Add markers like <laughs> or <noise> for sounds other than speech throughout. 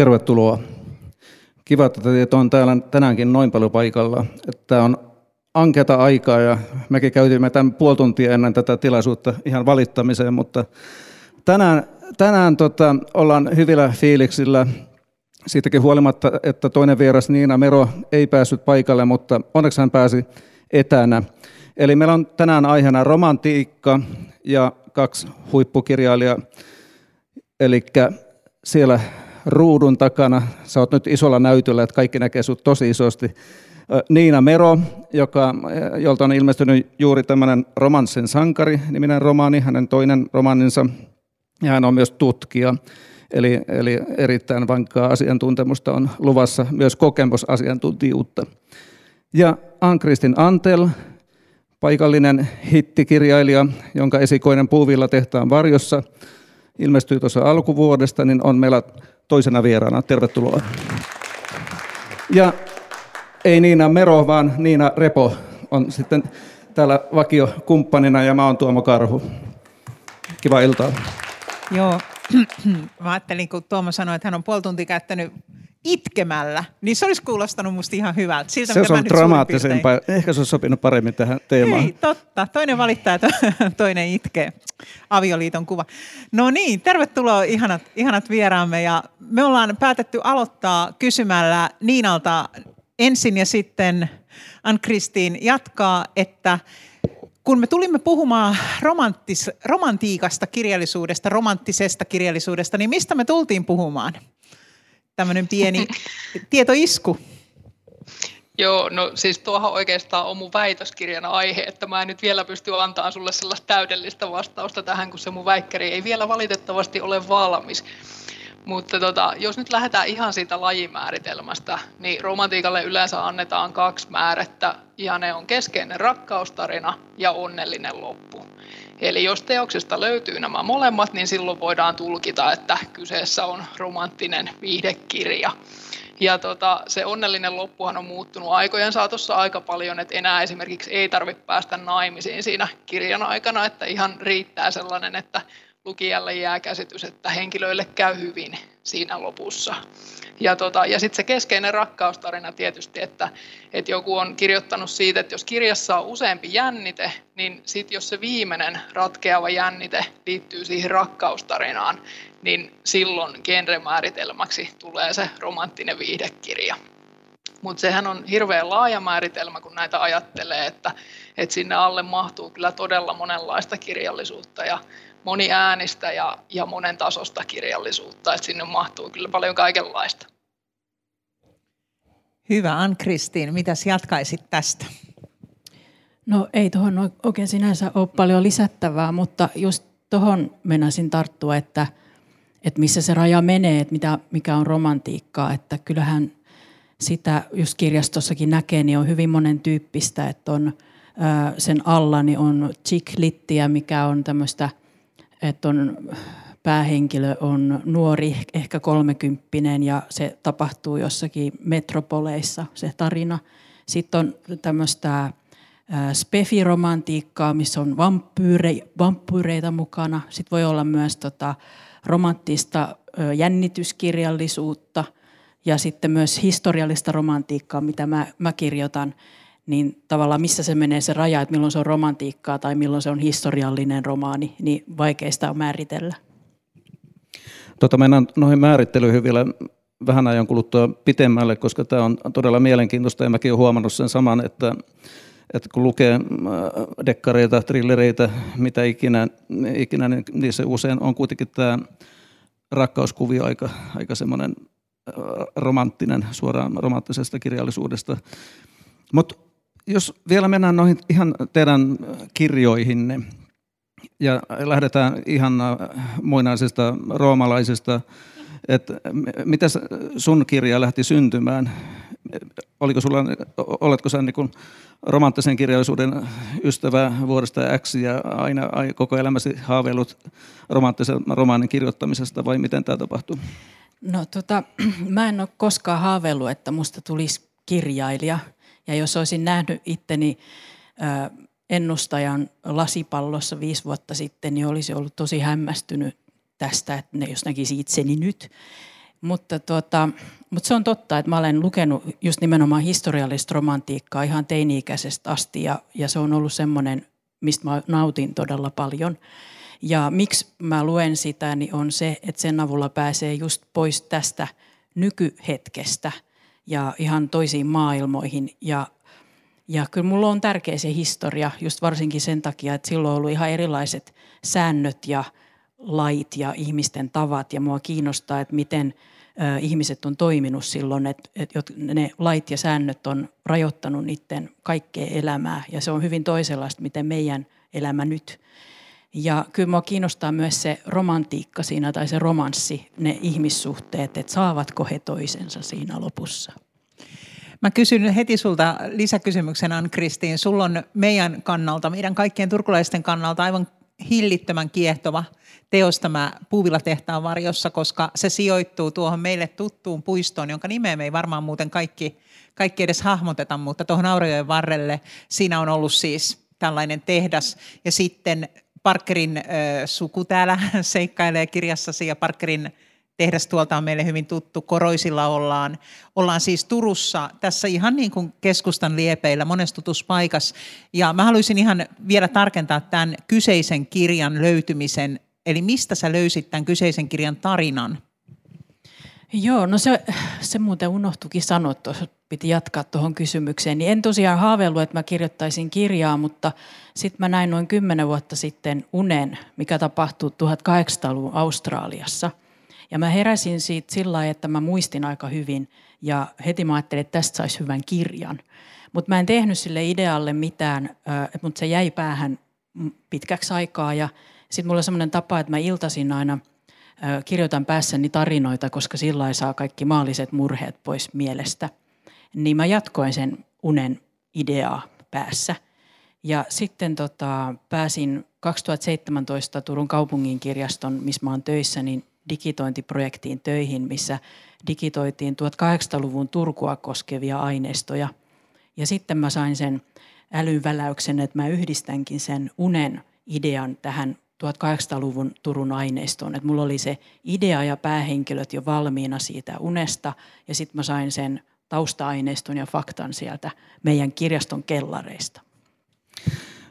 Tervetuloa. Kiva, että teitä on täällä tänäänkin noin paljon paikalla. Tämä on anketa aikaa ja mekin käytimme tämän puoli tuntia ennen tätä tilaisuutta ihan valittamiseen, mutta tänään, tänään tota, ollaan hyvillä fiiliksillä siitäkin huolimatta, että toinen vieras Niina Mero ei päässyt paikalle, mutta onneksi hän pääsi etänä. Eli meillä on tänään aiheena romantiikka ja kaksi huippukirjailijaa. Eli siellä ruudun takana, sä oot nyt isolla näytöllä, että kaikki näkee sut tosi isosti. Niina Mero, joka, jolta on ilmestynyt juuri tämmöinen romanssin sankari, niminen romaani, hänen toinen romaaninsa, ja hän on myös tutkija. Eli, eli erittäin vankkaa asiantuntemusta on luvassa myös kokemusasiantuntijuutta. Ja Ann-Kristin Antel, paikallinen hittikirjailija, jonka esikoinen Puuvilla tehtaan varjossa ilmestyi tuossa alkuvuodesta, niin on meillä toisena vieraana. Tervetuloa. Ja ei Niina Mero, vaan Niina Repo on sitten täällä vakiokumppanina ja mä oon Tuomo Karhu. Kiva iltaa. Joo, <clears throat> mä ajattelin, kun Tuomo sanoi, että hän on puoli tuntia käyttänyt itkemällä, niin se olisi kuulostanut musta ihan hyvältä. Siltä, se on dramaattisempaa. Ehkä se olisi sopinut paremmin tähän teemaan. Ei, totta. Toinen valittaa <laughs> toinen itkee. Avioliiton kuva. No niin, tervetuloa ihanat, ihanat vieraamme. Ja me ollaan päätetty aloittaa kysymällä Niinalta ensin ja sitten Ann-Kristiin jatkaa, että kun me tulimme puhumaan romanttis, romantiikasta kirjallisuudesta, romanttisesta kirjallisuudesta, niin mistä me tultiin puhumaan? Tämmöinen pieni <laughs> tietoisku. Joo, no siis tuohon oikeastaan on mun väitöskirjan aihe, että mä en nyt vielä pysty antamaan sulle sellaista täydellistä vastausta tähän, kun se mun väikkäri ei vielä valitettavasti ole valmis. Mutta tota, jos nyt lähdetään ihan siitä lajimääritelmästä, niin romantiikalle yleensä annetaan kaksi määrettä, ja ne on keskeinen rakkaustarina ja onnellinen loppu. Eli jos teoksesta löytyy nämä molemmat, niin silloin voidaan tulkita, että kyseessä on romanttinen viihdekirja. Ja tota, se onnellinen loppuhan on muuttunut aikojen saatossa aika paljon, että enää esimerkiksi ei tarvitse päästä naimisiin siinä kirjan aikana, että ihan riittää sellainen, että lukijalle jää käsitys, että henkilöille käy hyvin siinä lopussa. Ja, tota, ja sitten se keskeinen rakkaustarina tietysti, että, että joku on kirjoittanut siitä, että jos kirjassa on useampi jännite, niin sitten jos se viimeinen ratkeava jännite liittyy siihen rakkaustarinaan, niin silloin genremääritelmäksi tulee se romanttinen viihdekirja. Mutta sehän on hirveän laaja määritelmä, kun näitä ajattelee, että, että sinne alle mahtuu kyllä todella monenlaista kirjallisuutta ja moni äänistä ja, ja monen tasosta kirjallisuutta, että sinne mahtuu kyllä paljon kaikenlaista. Hyvä, Ann-Kristiin, mitäs jatkaisit tästä? No ei tuohon oikein sinänsä ole paljon lisättävää, mutta just tuohon menasin tarttua, että, että missä se raja menee, että mitä, mikä on romantiikkaa, että kyllähän sitä just kirjastossakin näkee, niin on hyvin monen tyyppistä, että on sen alla niin on chick littiä, mikä on tämmöistä – että on päähenkilö on nuori, ehkä kolmekymppinen ja se tapahtuu jossakin metropoleissa se tarina. Sitten on tämmöistä spefiromantiikkaa, missä on vampyyre, vampyyreitä mukana. Sitten voi olla myös tota, romanttista jännityskirjallisuutta ja sitten myös historiallista romantiikkaa, mitä mä, mä kirjoitan – niin tavallaan missä se menee se raja, että milloin se on romantiikkaa tai milloin se on historiallinen romaani, niin vaikeista on määritellä. Tota, mennään noihin määrittelyihin vielä vähän ajan kuluttua pitemmälle, koska tämä on todella mielenkiintoista ja mäkin olen huomannut sen saman, että, että kun lukee äh, dekkareita, trillereitä, mitä ikinä, ikinä niin niissä usein on kuitenkin tämä rakkauskuvio aika, aika semmoinen äh, romanttinen, suoraan romanttisesta kirjallisuudesta. Mutta jos vielä mennään noihin ihan teidän kirjoihinne ja lähdetään ihan muinaisesta roomalaisesta, että miten sun kirja lähti syntymään? Oliko sulla, oletko sä niin romanttisen kirjallisuuden ystävä vuodesta X ja aina, koko elämäsi haaveillut romanttisen romaanin kirjoittamisesta vai miten tämä tapahtuu? No tota, <clears throat> mä en ole koskaan haaveillut, että musta tulisi kirjailija – ja jos olisin nähnyt itteni ennustajan lasipallossa viisi vuotta sitten, niin olisi ollut tosi hämmästynyt tästä, että ne jos näkisi itseni nyt. Mutta, tuota, mutta se on totta, että mä olen lukenut just nimenomaan historiallista romantiikkaa ihan teini-ikäisestä asti ja, ja se on ollut semmoinen, mistä mä nautin todella paljon. Ja miksi mä luen sitä, niin on se, että sen avulla pääsee just pois tästä nykyhetkestä ja ihan toisiin maailmoihin. Ja, ja kyllä mulla on tärkeä se historia, just varsinkin sen takia, että silloin on ollut ihan erilaiset säännöt ja lait ja ihmisten tavat. Ja mua kiinnostaa, että miten ihmiset on toiminut silloin, että, että ne lait ja säännöt on rajoittanut niiden kaikkea elämää. Ja se on hyvin toisenlaista, miten meidän elämä nyt ja kyllä minua kiinnostaa myös se romantiikka siinä tai se romanssi, ne ihmissuhteet, että saavatko he toisensa siinä lopussa. Mä kysyn heti sulta lisäkysymyksen, Ann-Kristiin. Sulla on meidän kannalta, meidän kaikkien turkulaisten kannalta aivan hillittömän kiehtova teos tämä Puuvila-tehtaan varjossa, koska se sijoittuu tuohon meille tuttuun puistoon, jonka nimeä me ei varmaan muuten kaikki, kaikki edes hahmoteta, mutta tuohon Aurajoen varrelle siinä on ollut siis tällainen tehdas ja sitten Parkerin äh, suku täällä <laughs> seikkailee kirjassasi ja Parkerin tehdas tuolta on meille hyvin tuttu. Koroisilla ollaan. Ollaan siis Turussa tässä ihan niin kuin keskustan liepeillä monestutuspaikas. Ja mä haluaisin ihan vielä tarkentaa tämän kyseisen kirjan löytymisen. Eli mistä sä löysit tämän kyseisen kirjan tarinan? Joo, no se, se muuten unohtukin sanoa, tuossa piti jatkaa tuohon kysymykseen. Niin en tosiaan haaveillut, että mä kirjoittaisin kirjaa, mutta sitten mä näin noin kymmenen vuotta sitten unen, mikä tapahtui 1800-luvun Australiassa. Ja mä heräsin siitä sillä lailla, että mä muistin aika hyvin ja heti mä ajattelin, että tästä saisi hyvän kirjan. Mutta mä en tehnyt sille idealle mitään, mutta se jäi päähän pitkäksi aikaa ja sitten mulla on semmoinen tapa, että mä iltasin aina – kirjoitan päässäni tarinoita, koska sillä saa kaikki maalliset murheet pois mielestä. Niin mä jatkoin sen unen ideaa päässä. Ja sitten tota, pääsin 2017 Turun kaupungin kirjaston, missä mä oon töissä, niin digitointiprojektiin töihin, missä digitoitiin 1800-luvun Turkua koskevia aineistoja. Ja sitten mä sain sen älyväläyksen, että mä yhdistänkin sen unen idean tähän 1800-luvun Turun aineistoon. Että mulla oli se idea ja päähenkilöt jo valmiina siitä unesta ja sitten mä sain sen tausta-aineiston ja faktan sieltä meidän kirjaston kellareista.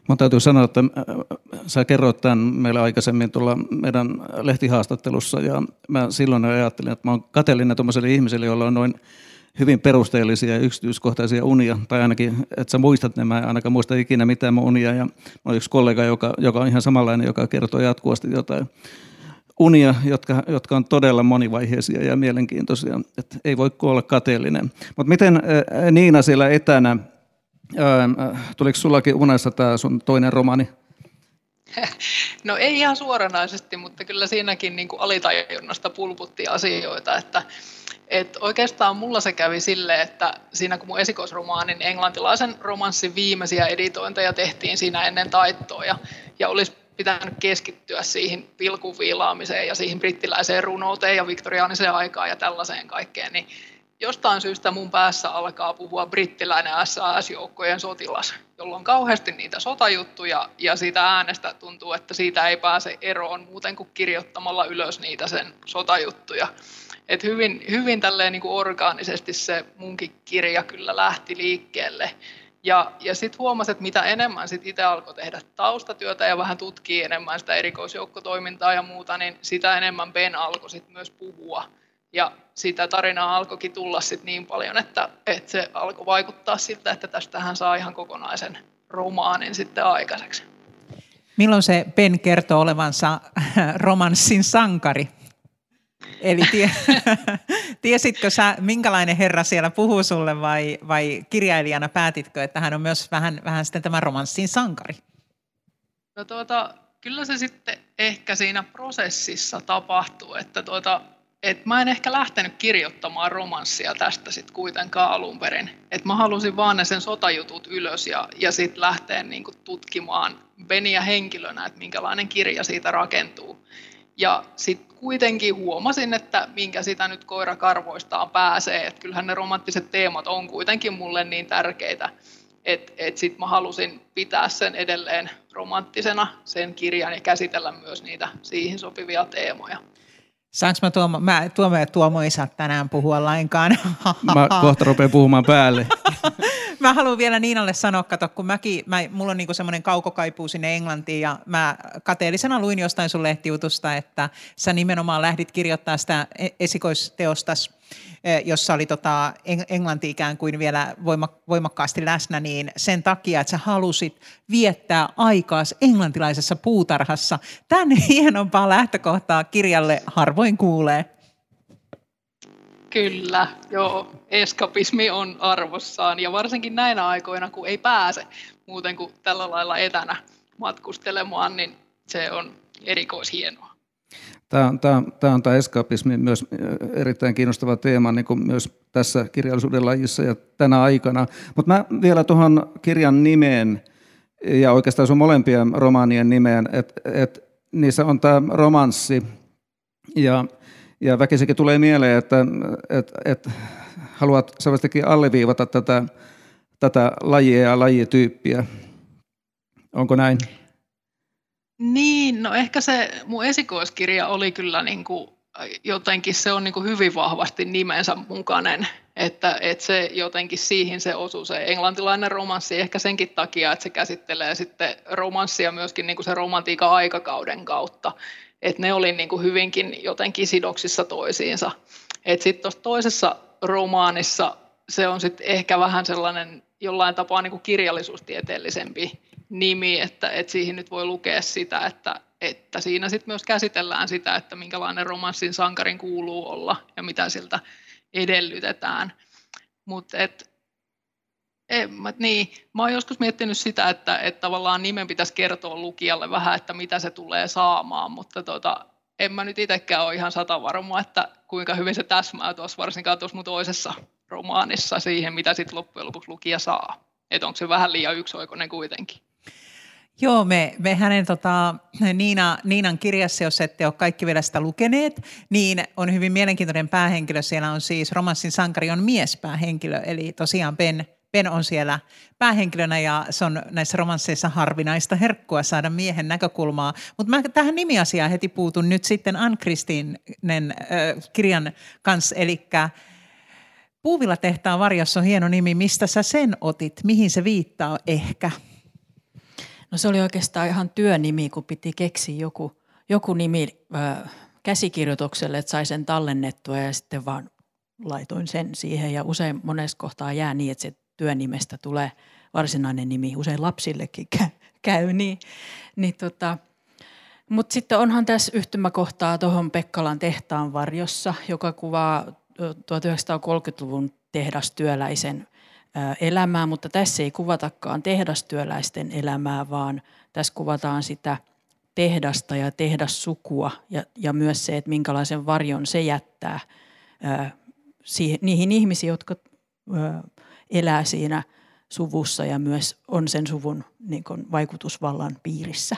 Mun täytyy sanoa, että äh, sä kerroit tämän meille aikaisemmin tuolla meidän lehtihaastattelussa ja mä silloin ajattelin, että mä oon kateellinen tuommoiselle ihmiselle, jolla on noin hyvin perusteellisia ja yksityiskohtaisia unia, tai ainakin, että sä muistat ne, mä en ainakaan muista ikinä mitään mun unia, ja on yksi kollega, joka, joka on ihan samanlainen, joka kertoo jatkuvasti jotain unia, jotka, jotka on todella monivaiheisia ja mielenkiintoisia, että ei voi olla kateellinen. Mutta miten Niina siellä etänä, tuliko sullakin unessa tämä sun toinen romani? <laughs> No ei ihan suoranaisesti, mutta kyllä siinäkin niin kuin alitajunnasta pulputti asioita, että et oikeastaan mulla se kävi silleen, että siinä kun mun esikoisromaanin englantilaisen romanssin viimeisiä editointeja tehtiin siinä ennen taittoa ja, ja olisi pitänyt keskittyä siihen pilkuviilaamiseen ja siihen brittiläiseen runouteen ja viktoriaaniseen aikaan ja tällaiseen kaikkeen, niin jostain syystä mun päässä alkaa puhua brittiläinen SAS-joukkojen sotilas, jolloin on kauheasti niitä sotajuttuja ja siitä äänestä tuntuu, että siitä ei pääse eroon muuten kuin kirjoittamalla ylös niitä sen sotajuttuja. Et hyvin, hyvin tälleen niin kuin orgaanisesti se munkin kirja kyllä lähti liikkeelle. Ja, ja sitten huomasin, että mitä enemmän sit itse alkoi tehdä taustatyötä ja vähän tutkii enemmän sitä erikoisjoukkotoimintaa ja muuta, niin sitä enemmän Ben alkoi sit myös puhua. Ja sitä tarinaa alkoikin tulla sit niin paljon, että, että se alkoi vaikuttaa siltä, että tästähän saa ihan kokonaisen romaanin sitten aikaiseksi. Milloin se Ben kertoo olevansa romanssin sankari? Eli tie, <laughs> tiesitkö sä, minkälainen herra siellä puhuu sulle vai, vai kirjailijana päätitkö, että hän on myös vähän, vähän sitten tämä romanssin sankari? No tuota, kyllä se sitten ehkä siinä prosessissa tapahtuu, että tuota, et mä en ehkä lähtenyt kirjoittamaan romanssia tästä sitten kuitenkaan alun perin. Et mä halusin vaan ne sen sotajutut ylös ja, ja sitten lähteä niinku tutkimaan Beniä henkilönä, että minkälainen kirja siitä rakentuu. Ja sitten kuitenkin huomasin, että minkä sitä nyt koira karvoistaan pääsee. Että kyllähän ne romanttiset teemat on kuitenkin mulle niin tärkeitä, että et sitten mä halusin pitää sen edelleen romanttisena, sen kirjan, ja käsitellä myös niitä siihen sopivia teemoja. Saanko mä Tuomo, mä, Tuomo ja Tuomo ei saa tänään puhua lainkaan. <laughs> Mä kohta rupean puhumaan päälle. <laughs> mä haluan vielä Niinalle sanoa, kato, kun mäkin, mä, mulla on niinku semmoinen kaukokaipuu sinne Englantiin ja mä kateellisena luin jostain sun lehtiutusta, että sä nimenomaan lähdit kirjoittaa sitä e-, esikoisteostas jossa oli tota englanti ikään kuin vielä voimakkaasti läsnä, niin sen takia, että sä halusit viettää aikaa englantilaisessa puutarhassa. Tän <laughs> hienompaa lähtökohtaa kirjalle harvoin kuulee. Kyllä, joo. Eskapismi on arvossaan ja varsinkin näinä aikoina, kun ei pääse muuten kuin tällä lailla etänä matkustelemaan, niin se on erikoishienoa. Tämä tämä, tämä, on tämä eskapismi myös erittäin kiinnostava teema niin kuin myös tässä kirjallisuuden lajissa ja tänä aikana. Mutta mä vielä tuohon kirjan nimeen ja oikeastaan sun molempien romaanien nimeen, että et, niissä on tämä romanssi ja, ja väkisikin tulee mieleen, että et, et, haluat selvästikin alleviivata tätä, tätä lajia ja lajityyppiä. Onko näin? Niin, no ehkä se mun esikoiskirja oli kyllä niin kuin, jotenkin se on niin kuin hyvin vahvasti nimensä mukainen, että, että se jotenkin siihen se osuu se englantilainen romanssi ehkä senkin takia, että se käsittelee sitten romanssia myöskin niin kuin se romantiikan aikakauden kautta, että ne oli niin kuin hyvinkin jotenkin sidoksissa toisiinsa. Että sitten tuossa toisessa romaanissa se on sitten ehkä vähän sellainen jollain tapaa niin kuin kirjallisuustieteellisempi nimi, että, että siihen nyt voi lukea sitä, että, että siinä sitten myös käsitellään sitä, että minkälainen romanssin sankarin kuuluu olla ja mitä siltä edellytetään. Mutta en, mä, niin, mä oon joskus miettinyt sitä, että, että tavallaan nimen pitäisi kertoa lukijalle vähän, että mitä se tulee saamaan, mutta tota, en mä nyt itsekään ole ihan sata varma, että kuinka hyvin se täsmää tuossa, varsinkaan tuossa mun toisessa romaanissa siihen, mitä sitten loppujen lopuksi lukija saa. Että onko se vähän liian yksioikoinen kuitenkin. Joo, me, me hänen tota, Niina, Niinan kirjassa, jos ette ole kaikki vielä sitä lukeneet, niin on hyvin mielenkiintoinen päähenkilö. Siellä on siis romanssin sankari on miespäähenkilö, eli tosiaan Ben, Ben on siellä päähenkilönä ja se on näissä romansseissa harvinaista herkkua saada miehen näkökulmaa. Mutta mä tähän nimiasiaan heti puutun nyt sitten Ann-Kristinen äh, kirjan kanssa, eli Puuvilla tehtaan varjossa on hieno nimi. Mistä sä sen otit? Mihin se viittaa ehkä? No se oli oikeastaan ihan työnimi, kun piti keksiä joku, joku nimi äh, käsikirjoitukselle, että sai sen tallennettua ja sitten vaan laitoin sen siihen. Ja usein monessa kohtaa jää niin, että se työnimestä tulee varsinainen nimi. Usein lapsillekin <laughs> käy niin. niin tota, mutta sitten onhan tässä yhtymäkohtaa tuohon Pekkalan tehtaan varjossa, joka kuvaa 1930-luvun tehdastyöläisen elämää, mutta tässä ei kuvatakaan tehdastyöläisten elämää, vaan tässä kuvataan sitä tehdasta ja tehdassukua ja, ja myös se, että minkälaisen varjon se jättää ää, siihen, niihin ihmisiin, jotka ää, elää siinä suvussa ja myös on sen suvun niin kuin, vaikutusvallan piirissä.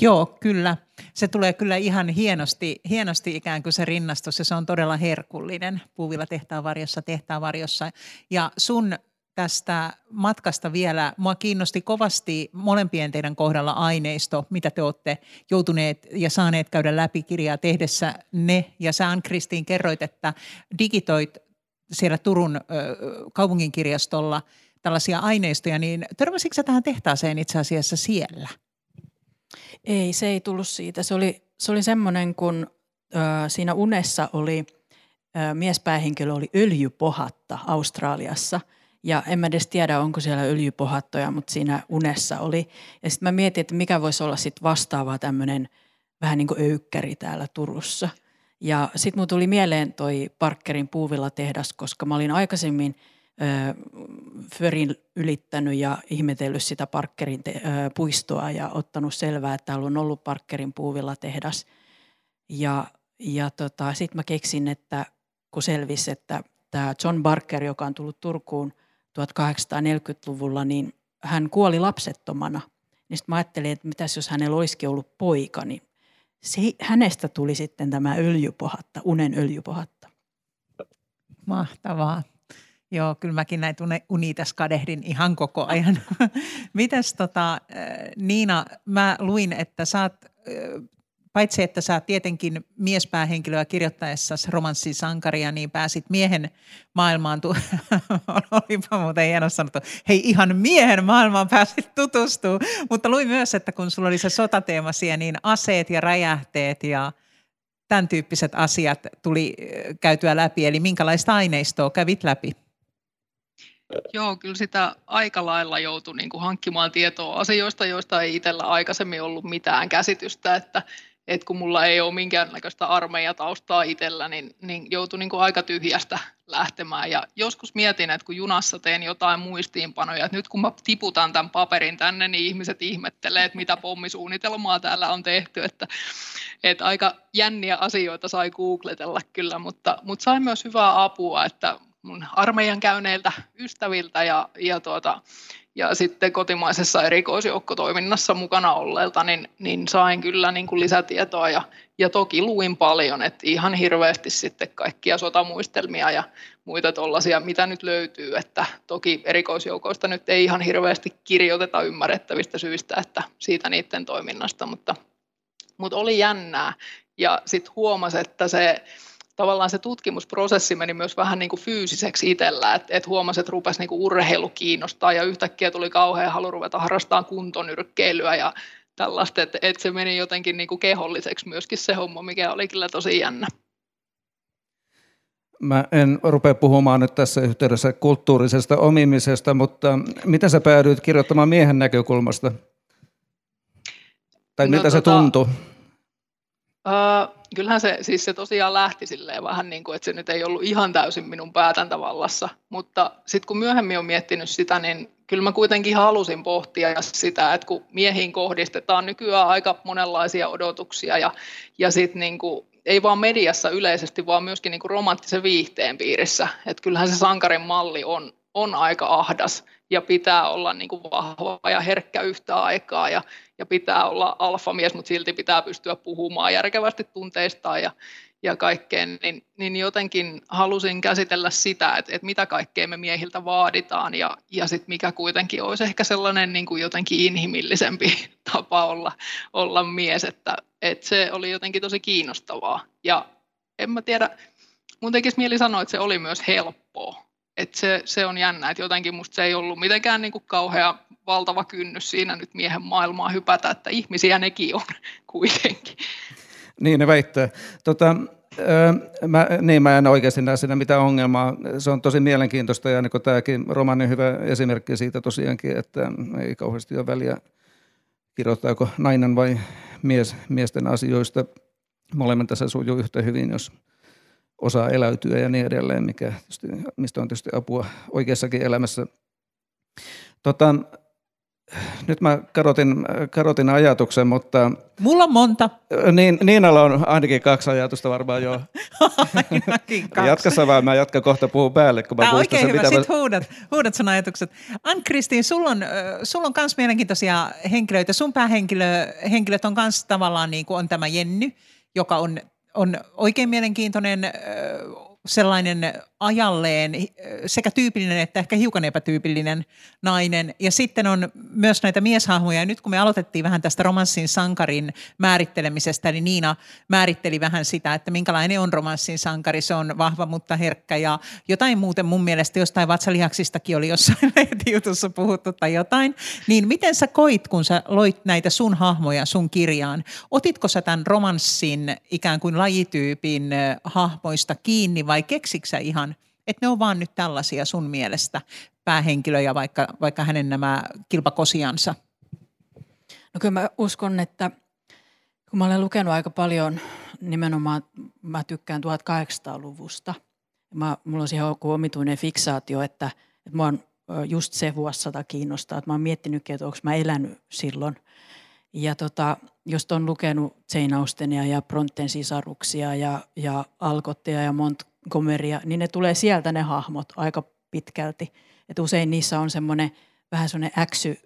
Joo, kyllä. Se tulee kyllä ihan hienosti, hienosti ikään kuin se rinnastus ja se on todella herkullinen. Puuvilla tehtaan varjossa. Ja sun tästä matkasta vielä. Mua kiinnosti kovasti molempien teidän kohdalla aineisto, mitä te olette joutuneet ja saaneet käydä läpi kirjaa tehdessä ne. Ja sä Ann-Kristiin kerroit, että digitoit siellä Turun ö, kaupunginkirjastolla tällaisia aineistoja, niin törmäsitkö tähän tehtaaseen itse asiassa siellä? Ei, se ei tullut siitä. Se oli, se oli semmoinen, kun ö, siinä unessa oli, ö, miespäähenkilö oli öljypohatta Australiassa. Ja en mä edes tiedä, onko siellä öljypohattoja, mutta siinä unessa oli. Ja sitten mä mietin, että mikä voisi olla sitten vastaava tämmöinen vähän niin kuin öykkäri täällä Turussa. Ja sitten mun tuli mieleen toi Parkerin puuvilla tehdas, koska mä olin aikaisemmin – Förin ylittänyt ja ihmetellyt sitä Parkerin te- puistoa ja ottanut selvää, että täällä on ollut Parkerin puuvilla tehdas. Ja, ja tota, sitten mä keksin, että kun selvisi, että tämä John Barker, joka on tullut Turkuun 1840-luvulla, niin hän kuoli lapsettomana. Niin sitten mä ajattelin, että mitäs jos hänellä olisikin ollut poika, niin se, hänestä tuli sitten tämä öljypohatta, unen öljypohatta. Mahtavaa. Joo, kyllä mäkin näitä unia tässä kadehdin ihan koko ajan. <laughs> Mites tota, Niina, mä luin, että sä oot paitsi että sä tietenkin miespäähenkilöä kirjoittaessa romanssin sankaria, niin pääsit miehen maailmaan, tu- <laughs> olipa muuten hieno sanottu, hei ihan miehen maailmaan pääsit tutustumaan, mutta luin myös, että kun sulla oli se sotateema siellä, niin aseet ja räjähteet ja tämän tyyppiset asiat tuli käytyä läpi, eli minkälaista aineistoa kävit läpi? Joo, kyllä sitä aika lailla joutui niin kuin hankkimaan tietoa asioista, joista ei itsellä aikaisemmin ollut mitään käsitystä, että, että kun mulla ei ole minkäännäköistä armeijataustaa itsellä, niin, niin joutui niin kuin aika tyhjästä lähtemään. Ja joskus mietin, että kun junassa teen jotain muistiinpanoja, että nyt kun mä tiputan tämän paperin tänne, niin ihmiset ihmettelee, että mitä pommisuunnitelmaa täällä on tehty. Että, että aika jänniä asioita sai googletella kyllä, mutta, mutta sain myös hyvää apua, että mun armeijan käyneiltä ystäviltä ja, ja, tuota, ja sitten kotimaisessa erikoisjoukkotoiminnassa mukana olleilta, niin, niin sain kyllä niin kuin lisätietoa ja, ja toki luin paljon, että ihan hirveästi sitten kaikkia sotamuistelmia ja muita tuollaisia, mitä nyt löytyy, että toki erikoisjoukoista nyt ei ihan hirveästi kirjoiteta ymmärrettävistä syistä, että siitä niiden toiminnasta, mutta, mutta oli jännää. Ja sitten huomasi, että se tavallaan se tutkimusprosessi meni myös vähän niin kuin fyysiseksi itsellä, että et huomasi, että rupesi niin kuin urheilu kiinnostaa ja yhtäkkiä tuli kauhean halu ruveta harrastamaan kuntonyrkkeilyä ja tällaista, että et se meni jotenkin niin kuin keholliseksi myöskin se homma, mikä oli kyllä tosi jännä. Mä en rupea puhumaan nyt tässä yhteydessä kulttuurisesta omimisesta, mutta mitä sä päädyit kirjoittamaan miehen näkökulmasta? Tai no, miltä tota, se tuntui? Uh, kyllähän se, siis se tosiaan lähti silleen vähän niin kuin, että se nyt ei ollut ihan täysin minun päätäntävallassa, mutta sitten kun myöhemmin on miettinyt sitä, niin kyllä mä kuitenkin halusin pohtia sitä, että kun miehiin kohdistetaan nykyään aika monenlaisia odotuksia ja, ja sitten niin kuin, ei vaan mediassa yleisesti, vaan myöskin niin kuin romanttisen viihteen piirissä, että kyllähän se sankarin malli on, on aika ahdas ja pitää olla niin kuin vahva ja herkkä yhtä aikaa ja, ja pitää olla alfamies, mutta silti pitää pystyä puhumaan järkevästi tunteistaan ja, ja kaikkeen, niin, niin jotenkin halusin käsitellä sitä, että, että mitä kaikkea me miehiltä vaaditaan ja, ja sit mikä kuitenkin olisi ehkä sellainen niin kuin jotenkin inhimillisempi <laughs> tapa olla, olla mies, että, että se oli jotenkin tosi kiinnostavaa. Ja en mä tiedä, mun tekisi mieli sanoa, että se oli myös helppoa, et se, se on jännä, että jotenkin musta se ei ollut mitenkään niin kuin valtava kynnys siinä nyt miehen maailmaa hypätä, että ihmisiä nekin on <laughs> kuitenkin. Niin ne väittää. Tota, Mä, niin, mä en oikeasti näe siinä mitään ongelmaa. Se on tosi mielenkiintoista ja niin tämäkin romani hyvä esimerkki siitä tosiaankin, että ei kauheasti ole väliä kirjoittaako nainen vai mies miesten asioista. Molemmat tässä sujuu yhtä hyvin, jos osaa eläytyä ja niin edelleen, mikä tietysti, mistä on tietysti apua oikeassakin elämässä. Tota, nyt mä kadotin, kadotin ajatuksen, mutta... Mulla on monta. Niin, Niinalla on ainakin kaksi ajatusta varmaan jo. ainakin kaksi. Jatka vaan, mä jatkan kohta puhun päälle. Kun mä Tämä on oikein hyvä, mitä sit mä... huudat, huudat sun ajatukset. Ann-Kristiin, sulla on, sulla on myös mielenkiintoisia henkilöitä. Sun päähenkilöt on myös tavallaan niin kuin on tämä Jenny, joka on on oikein mielenkiintoinen sellainen ajalleen sekä tyypillinen että ehkä hiukan epätyypillinen nainen. Ja sitten on myös näitä mieshahmoja. Ja nyt kun me aloitettiin vähän tästä romanssin sankarin määrittelemisestä, niin Niina määritteli vähän sitä, että minkälainen on romanssin sankari. Se on vahva, mutta herkkä ja jotain muuten mun mielestä jostain vatsalihaksistakin oli jossain <laughs> lehtijutussa puhuttu tai jotain. Niin miten sä koit, kun sä loit näitä sun hahmoja sun kirjaan? Otitko sä tämän romanssin ikään kuin lajityypin hahmoista kiinni vai keksiksä ihan, että ne on vaan nyt tällaisia sun mielestä päähenkilöjä, vaikka, vaikka hänen nämä kilpakosiansa? No kyllä mä uskon, että kun mä olen lukenut aika paljon, nimenomaan mä tykkään 1800-luvusta. Mä, mulla on siihen omituinen fiksaatio, että, että mua on just se vuosisata kiinnostaa. Että mä oon miettinytkin, että onko mä elänyt silloin. Ja tota, jos on lukenut Jane Austenia ja Bronten sisaruksia ja, ja Alcottea ja Montgomerya, niin ne tulee sieltä ne hahmot aika pitkälti. Et usein niissä on semmoinen vähän semmoinen äksy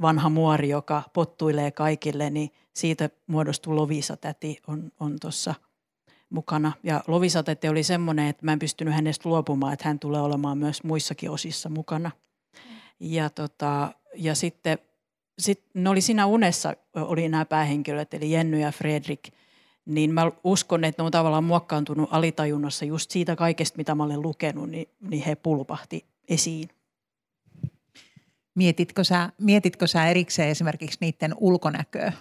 vanha muori, joka pottuilee kaikille, niin siitä muodostuu Lovisa-täti on, on tuossa mukana. Ja Lovisa-täti oli semmoinen, että mä en pystynyt hänestä luopumaan, että hän tulee olemaan myös muissakin osissa mukana. Ja, tota, ja sitten sitten ne oli siinä unessa, oli nämä päähenkilöt, eli Jenny ja Fredrik, niin mä uskon, että ne on tavallaan muokkaantunut alitajunnassa just siitä kaikesta, mitä mä olen lukenut, niin, niin he pulpahti esiin. Mietitkö sä, mietitkö sä erikseen esimerkiksi niiden ulkonäköä?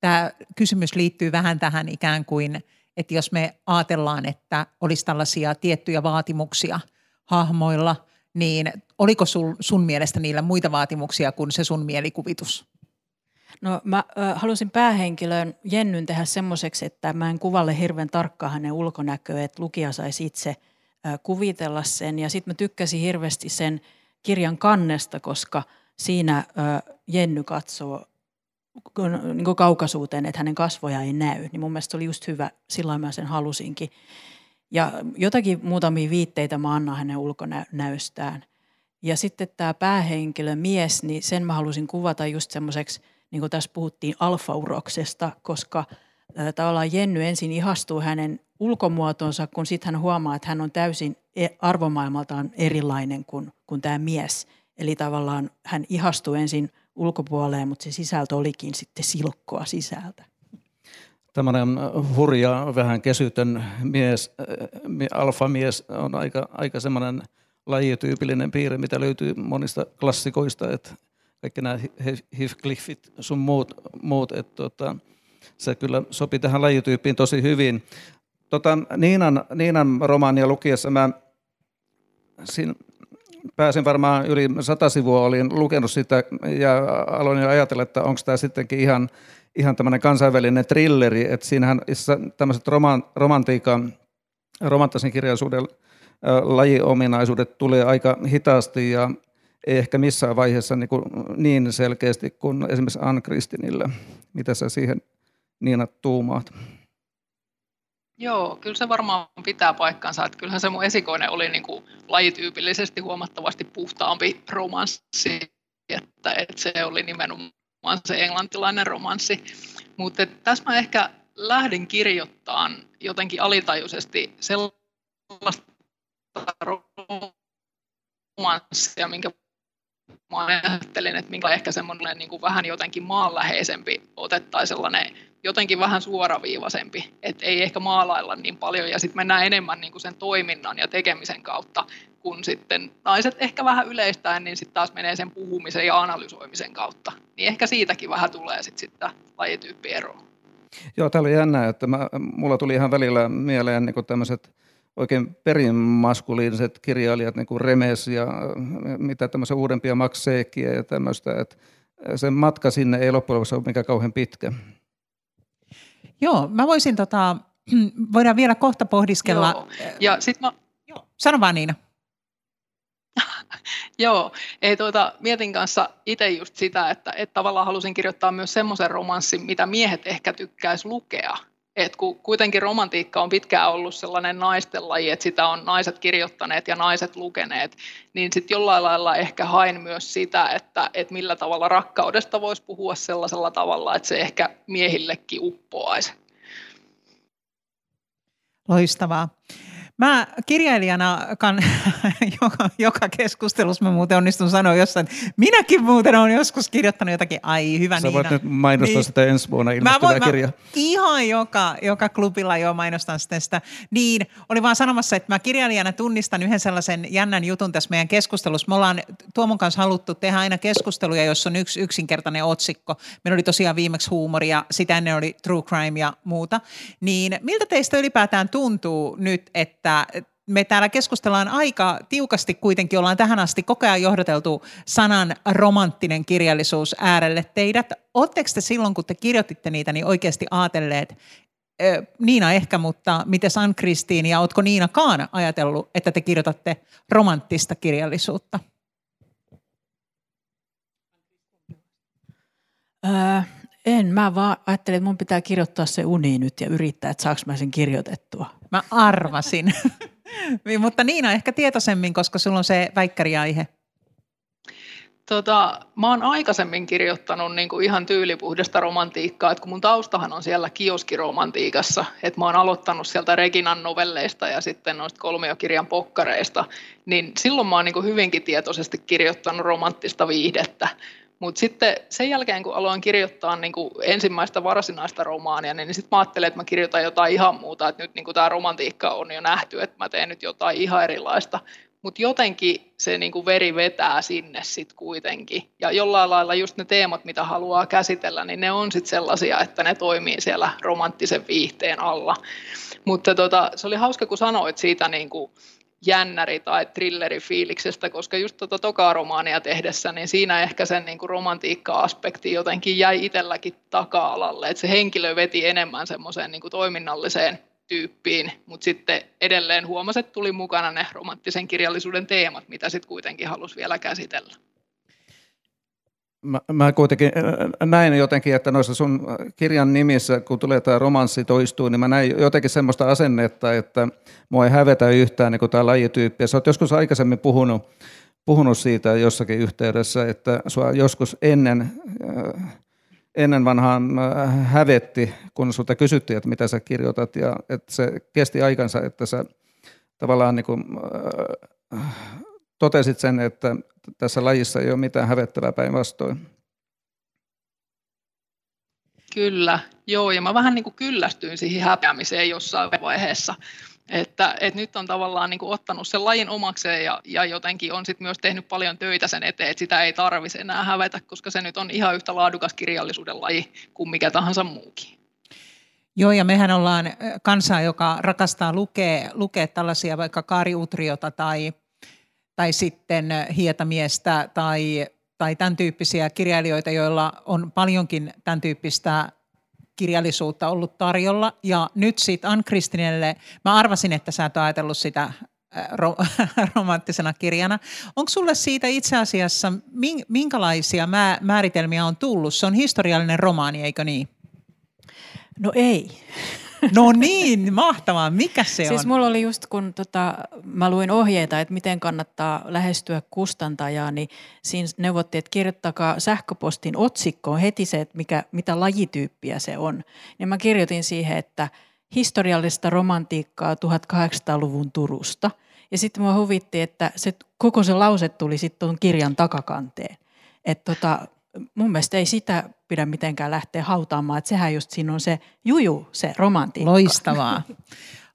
Tämä kysymys liittyy vähän tähän ikään kuin, että jos me ajatellaan, että olisi tällaisia tiettyjä vaatimuksia hahmoilla, niin oliko sun, sun mielestä niillä muita vaatimuksia kuin se sun mielikuvitus? No mä äh, halusin päähenkilön Jennyn tehdä semmoiseksi, että mä en kuvalle hirveän tarkkaan hänen ulkonäköä, että lukija saisi itse äh, kuvitella sen. Ja sitten mä tykkäsin hirveästi sen kirjan kannesta, koska siinä äh, Jenny katsoo niin kaukaisuuteen, että hänen kasvoja ei näy. Niin mun mielestä oli just hyvä, sillä mä sen halusinkin. Ja jotakin muutamia viitteitä mä annan hänen ulkonäöstään. Ja sitten tämä päähenkilö, mies, niin sen mä halusin kuvata just semmoiseksi, niin kuin tässä puhuttiin alfauroksesta, koska äh, tavallaan Jenny ensin ihastuu hänen ulkomuotonsa, kun sitten hän huomaa, että hän on täysin e, arvomaailmaltaan erilainen kuin, kuin tämä mies. Eli tavallaan hän ihastuu ensin ulkopuoleen, mutta se sisältö olikin sitten silkkoa sisältä. Tällainen hurja, vähän kesytön mies, alfamies on aika, aika semmoinen lajityypillinen piirre, mitä löytyy monista klassikoista, että kaikki nämä Heathcliffit sun muut, muut että tota, se kyllä sopi tähän lajityyppiin tosi hyvin. Tota, Niinan, Niinan romaania lukiessa mä siinä pääsin varmaan yli sata sivua, olin lukenut sitä ja aloin jo ajatella, että onko tämä sittenkin ihan, ihan tämmöinen kansainvälinen trilleri, että siinähän tämmöiset roman, romantiikan, romanttisen kirjallisuuden lajiominaisuudet tulee aika hitaasti ja ei ehkä missään vaiheessa niin, kuin niin selkeästi kuin esimerkiksi Ann Kristinillä. Mitä sä siihen Niina tuumaat? Joo, kyllä se varmaan pitää paikkansa. Että kyllähän se mun esikoinen oli niin kuin lajityypillisesti huomattavasti puhtaampi romanssi, että, että se oli nimenomaan se englantilainen romanssi. Mutta tässä mä ehkä lähdin kirjoittamaan jotenkin alitajuisesti sellaista romanssia, minkä mä ajattelin, että minkä ehkä semmoinen niin kuin vähän jotenkin maanläheisempi ote tai sellainen jotenkin vähän suoraviivaisempi, että ei ehkä maalailla niin paljon ja sitten mennään enemmän niin kuin sen toiminnan ja tekemisen kautta, kun sitten naiset ehkä vähän yleistäen, niin sitten taas menee sen puhumisen ja analysoimisen kautta. Niin ehkä siitäkin vähän tulee sitten sit lajityyppi ero. Joo, tämä oli jännä, että mä, mulla tuli ihan välillä mieleen niin tämmöiset oikein perinmaskuliiniset kirjailijat, niin kuin Remes ja mitä tämmöisiä uudempia Max ja tämmöistä, että sen matka sinne ei loppujen lopuksi ole mikään kauhean pitkä. Joo, mä voisin, tota, <clears throat> voidaan vielä kohta pohdiskella. Joo. Ja sit mä... Joo, sano vaan Niina. <laughs> Joo, ei tuota, mietin kanssa itse just sitä, että, että tavallaan halusin kirjoittaa myös semmoisen romanssin, mitä miehet ehkä tykkäis lukea. Et kun kuitenkin romantiikka on pitkään ollut sellainen naisten laji, että sitä on naiset kirjoittaneet ja naiset lukeneet, niin sitten jollain lailla ehkä hain myös sitä, että, että millä tavalla rakkaudesta voisi puhua sellaisella tavalla, että se ehkä miehillekin uppoaisi. Loistavaa. Mä kirjailijana, kan, <laughs> joka, joka keskustelussa mä muuten onnistun sanoa jossain, minäkin muuten olen joskus kirjoittanut jotakin, ai hyvä Sä voit nyt mainostaa niin, sitä ensi vuonna ilmestyvää kirjaa. Ihan joka, joka klubilla jo mainostan sitten sitä. Niin, oli vaan sanomassa, että mä kirjailijana tunnistan yhden sellaisen jännän jutun tässä meidän keskustelussa. Me ollaan Tuomon kanssa haluttu tehdä aina keskusteluja, jos on yksi yksinkertainen otsikko. Meillä oli tosiaan viimeksi huumoria, sitä ennen oli true crime ja muuta. Niin miltä teistä ylipäätään tuntuu nyt, että että me täällä keskustellaan aika tiukasti kuitenkin, ollaan tähän asti koko ajan johdateltu sanan romanttinen kirjallisuus äärelle teidät. Oletteko te silloin, kun te kirjoititte niitä, niin oikeasti ajatelleet, Niina ehkä, mutta miten San Kristiin ja oletko Niinakaan ajatellut, että te kirjoitatte romanttista kirjallisuutta? En, mä vaan ajattelin, että mun pitää kirjoittaa se uni nyt ja yrittää, että saaks mä sen kirjoitettua. Mä arvasin. <laughs> Mutta Niina ehkä tietoisemmin, koska sulla on se väikkäriaihe. Tota, mä oon aikaisemmin kirjoittanut niin kuin ihan tyylipuhdesta romantiikkaa, että kun mun taustahan on siellä kioskiromantiikassa, että mä oon aloittanut sieltä Reginan novelleista ja sitten noista kolmiokirjan pokkareista, niin silloin mä oon niin kuin hyvinkin tietoisesti kirjoittanut romanttista viihdettä. Mutta sitten sen jälkeen, kun aloin kirjoittaa niin kuin ensimmäistä varsinaista romaania, niin sitten mä ajattelin, että mä kirjoitan jotain ihan muuta, että nyt niin tämä romantiikka on jo nähty, että mä teen nyt jotain ihan erilaista. Mutta jotenkin se niin kuin veri vetää sinne sitten kuitenkin. Ja jollain lailla just ne teemat, mitä haluaa käsitellä, niin ne on sitten sellaisia, että ne toimii siellä romanttisen viihteen alla. Mutta tota, se oli hauska, kun sanoit siitä niin kuin jännäri- tai thrillerifiiliksestä, koska just tuota tokaa romaania tehdessä, niin siinä ehkä sen niin kuin romantiikka-aspekti jotenkin jäi itselläkin taka-alalle, että se henkilö veti enemmän semmoiseen niin toiminnalliseen tyyppiin, mutta sitten edelleen huomasi, että tuli mukana ne romanttisen kirjallisuuden teemat, mitä sitten kuitenkin halusi vielä käsitellä. Mä, mä kuitenkin näin jotenkin, että noissa sun kirjan nimissä, kun tulee tämä romanssi toistuu, niin mä näin jotenkin semmoista asennetta, että mua ei hävetä yhtään niin tämä lajityyppi. sä oot joskus aikaisemmin puhunut, puhunut siitä jossakin yhteydessä, että sua joskus ennen, ennen vanhaan hävetti, kun sulta kysyttiin, että mitä sä kirjoitat, ja että se kesti aikansa, että sä tavallaan niin kuin, totesit sen, että tässä lajissa ei ole mitään hävettävää päinvastoin. Kyllä, joo, ja mä vähän niin kuin kyllästyin siihen häpeämiseen jossain vaiheessa, että, että nyt on tavallaan niin kuin ottanut sen lajin omakseen ja, ja jotenkin on sit myös tehnyt paljon töitä sen eteen, että sitä ei tarvitse enää hävetä, koska se nyt on ihan yhtä laadukas kirjallisuuden laji kuin mikä tahansa muukin. Joo, ja mehän ollaan kansaa, joka rakastaa lukea, lukea tällaisia vaikka Kaari Utriota tai tai sitten hietamiestä tai, tai tämän tyyppisiä kirjailijoita, joilla on paljonkin tämän tyyppistä kirjallisuutta ollut tarjolla. Ja nyt sitten Ann-Kristinelle, mä arvasin, että sä et ajatellut sitä ro- <laughs> romanttisena kirjana. Onko sulle siitä itse asiassa, minkälaisia määritelmiä on tullut? Se on historiallinen romaani, eikö niin? No ei. No niin, mahtavaa. Mikä se siis on? Siis mulla oli just, kun tota, mä luin ohjeita, että miten kannattaa lähestyä kustantajaa, niin siinä neuvottiin, että kirjoittakaa sähköpostin otsikkoon heti se, että mikä, mitä lajityyppiä se on. Niin mä kirjoitin siihen, että historiallista romantiikkaa 1800-luvun Turusta. Ja sitten mua huvitti, että se, koko se lause tuli sitten tuon kirjan takakanteen. Että tota, mun mielestä ei sitä pidä mitenkään lähteä hautaamaan, että sehän just siinä on se juju, se romantiikka. Loistavaa.